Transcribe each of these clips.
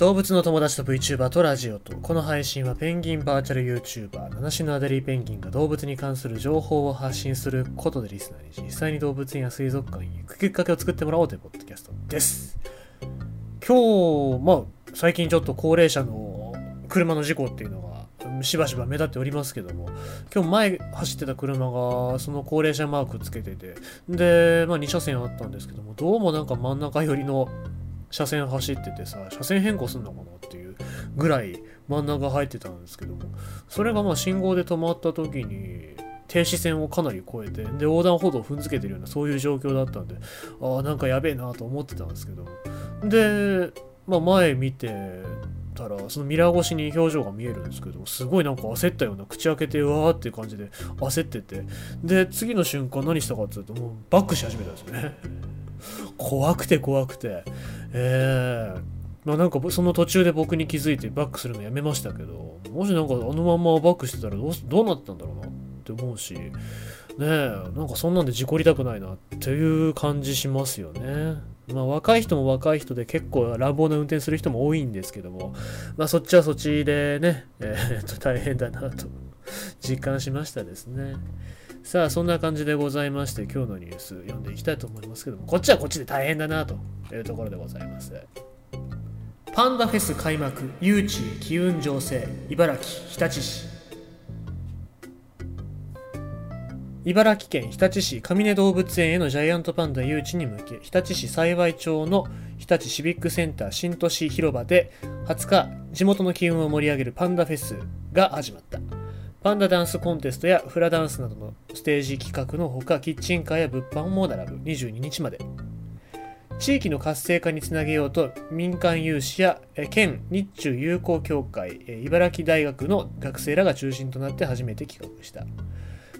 動物の友達と VTuber とラジオとこの配信はペンギンバーチャル YouTuber 七種のアデリーペンギンが動物に関する情報を発信することでリスナーに実際に動物園や水族館に行くきっかけを作ってもらおうというポッドキャストです。今日まあ最近ちょっと高齢者の車の事故っていうのがしばしば目立っておりますけども今日前走ってた車がその高齢者マークつけててで、まあ、2車線あったんですけどもどうもなんか真ん中寄りの車線走っててさ車線変更すんのかなっていうぐらい真ん中入ってたんですけどもそれがまあ信号で止まった時に停止線をかなり越えてで横断歩道を踏んづけてるようなそういう状況だったんでああなんかやべえなと思ってたんですけどで、まあ、前見てたらそのミラー越しに表情が見えるんですけどすごいなんか焦ったような口開けてうわーっていう感じで焦っててで次の瞬間何したかっていうともうバックし始めたんですよね。怖くて怖くて。えー、まあなんかその途中で僕に気づいてバックするのやめましたけどもしなんかあのままバックしてたらどうどうなったんだろうなって思うしねえなんかそんなんで事故りたくないなっていう感じしますよね。まあ若い人も若い人で結構乱暴な運転する人も多いんですけどもまあそっちはそっちでねえー、っと大変だなと。実感しましたですね。さあそんな感じでございまして今日のニュース読んでいきたいと思いますけどもこっちはこっちで大変だなというところでございます。パンダフェス開幕誘致機運情勢茨城日立市。茨城県日立市上根動物園へのジャイアントパンダ誘致に向け日立市幸町の日立シビックセンター新都市広場で20日地元の機運を盛り上げるパンダフェスが始まった。パンダダンスコンテストやフラダンスなどのステージ企画のほかキッチンカーや物販も並ぶ22日まで。地域の活性化につなげようと民間有志や県日中友好協会茨城大学の学生らが中心となって初めて企画した。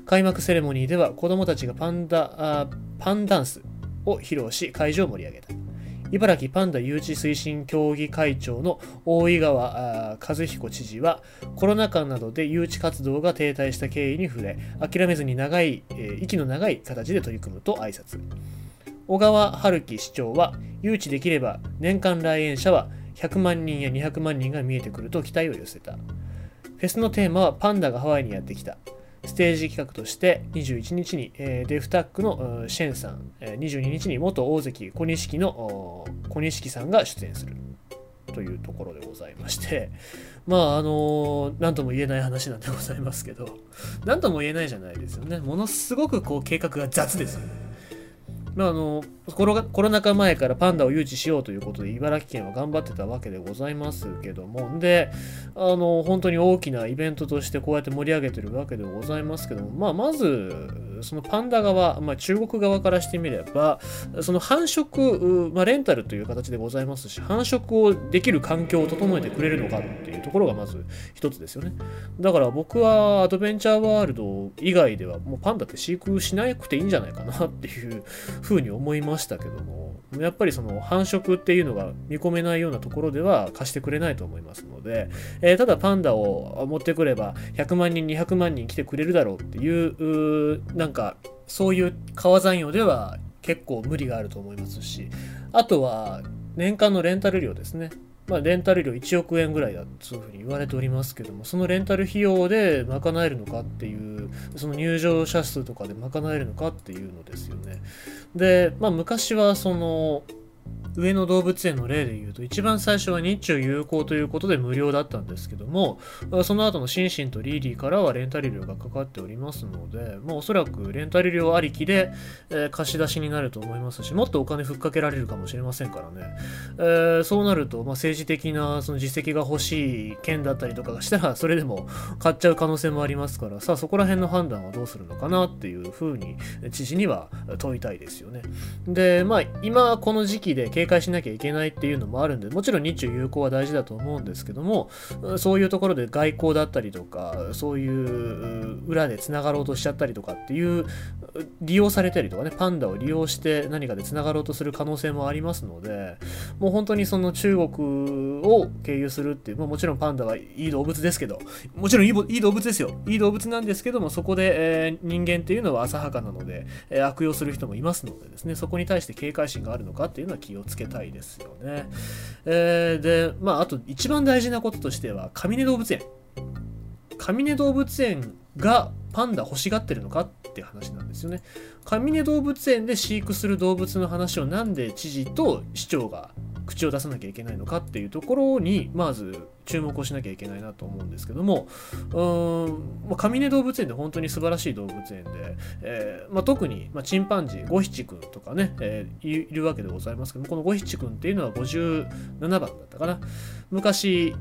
開幕セレモニーでは子どもたちがパンダパンダンスを披露し会場を盛り上げた。茨城パンダ誘致推進協議会長の大井川和彦知事はコロナ禍などで誘致活動が停滞した経緯に触れ諦めずに長い、息の長い形で取り組むと挨拶。小川春樹市長は誘致できれば年間来園者は100万人や200万人が見えてくると期待を寄せた。フェスのテーマはパンダがハワイにやってきた。ステージ企画として21日に、えー、デフタックのシェンさん、22日に元大関小錦の小錦さんが出演する。というところでございまして。まああの何、とも言えない話なんでございますけど。何とも言えないじゃないですよね。ものすごくこう計画が雑ですよね。まあ、あのコロコロナ禍前からパンダを誘致しようということで茨城県は頑張ってたわけでございますけども。であの本当に大きなイベントとしてこうやって盛り上げてるわけでございますけども、まあ、まずそのパンダ側、まあ、中国側からしてみればその繁殖、まあ、レンタルという形でございますし繁殖をできる環境を整えてくれるのかっていうところがまず一つですよね。だから僕はアドベンチャーワールド以外ではもうパンダって飼育しなくていいんじゃないかなっていうふうに思いましたしたけどもやっぱりその繁殖っていうのが見込めないようなところでは貸してくれないと思いますので、えー、ただパンダを持ってくれば100万人200万人来てくれるだろうっていうなんかそういう川山用では結構無理があると思いますしあとは年間のレンタル料ですね。まあ、レンタル料1億円ぐらいだというふうに言われておりますけども、そのレンタル費用で賄えるのかっていう、その入場者数とかで賄えるのかっていうのですよね。で、まあ、昔はその、上野動物園の例で言うと一番最初は日中友好ということで無料だったんですけどもその後のシンシンとリーリーからはレンタル料がかかっておりますので、まあ、おそらくレンタル料ありきで、えー、貸し出しになると思いますしもっとお金ふっかけられるかもしれませんからね、えー、そうなると、まあ、政治的なその実績が欲しい県だったりとかがしたら それでも買っちゃう可能性もありますからさあそこら辺の判断はどうするのかなっていうふうに知事には問いたいですよね。でまあ今この時期で警戒しなきゃいけないっていうのもあるんで、もちろん日中友好は大事だと思うんですけども、そういうところで外交だったりとか、そういう裏でつながろうとしちゃったりとかっていう、利用されたりとかね、パンダを利用して何かでつながろうとする可能性もありますので、もう本当にその中国を経由するっていう、まあ、もちろんパンダはいい動物ですけど、もちろんいいいい動物ですよ。いい動物なんですけども、そこで、えー、人間っていうのは浅はかなので、えー、悪用する人もいますのでですね、そこに対して警戒心があるのかっていうのは気をつけたいですよね。えー、で、まあ、あと一番大事なこととしては、かみね動物園。かみね動物園がパンダ欲しがってるのかって話なんですよね。かみね動物園で飼育する動物の話をなんで知事と市長が口を出さなきゃいけないのかっていうところにまず注目をしなきゃいけないなと思うんですけどもうーん上根動物園で本当に素晴らしい動物園で、えーまあ、特に、まあ、チンパンジーゴヒチ君とかね、えー、いるわけでございますけどもこのゴヒチ君っていうのは57番だったかな。昔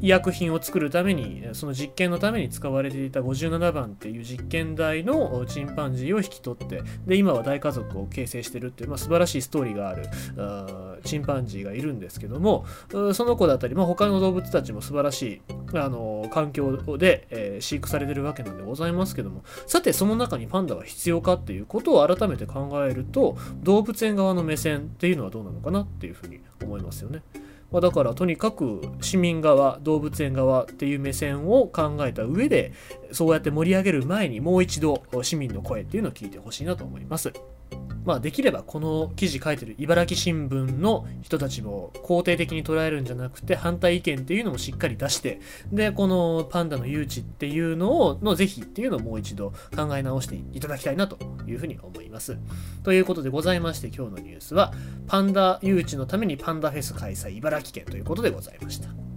医薬品を作るためにその実験のために使われていた57番っていう実験台のチンパンジーを引き取ってで今は大家族を形成してるっていう、まあ、素晴らしいストーリーがあるあチンパンジーがいるんですけどもその子だったり、まあ、他の動物たちも素晴らしいあの環境で、えー、飼育されてるわけなんでございますけどもさてその中にパンダは必要かっていうことを改めて考えると動物園側の目線っていうのはどうなのかなっていうふうに思いますよね。まあ、だからとにかく市民側動物園側っていう目線を考えた上でそうやって盛り上げる前にもう一度市民の声っていうのを聞いてほしいなと思います。まあ、できればこの記事書いてる茨城新聞の人たちも肯定的に捉えるんじゃなくて反対意見っていうのもしっかり出してでこのパンダの誘致っていうのをの是非っていうのをもう一度考え直していただきたいなというふうに思います。ということでございまして今日のニュースはパンダ誘致のためにパンダフェス開催茨城県ということでございました。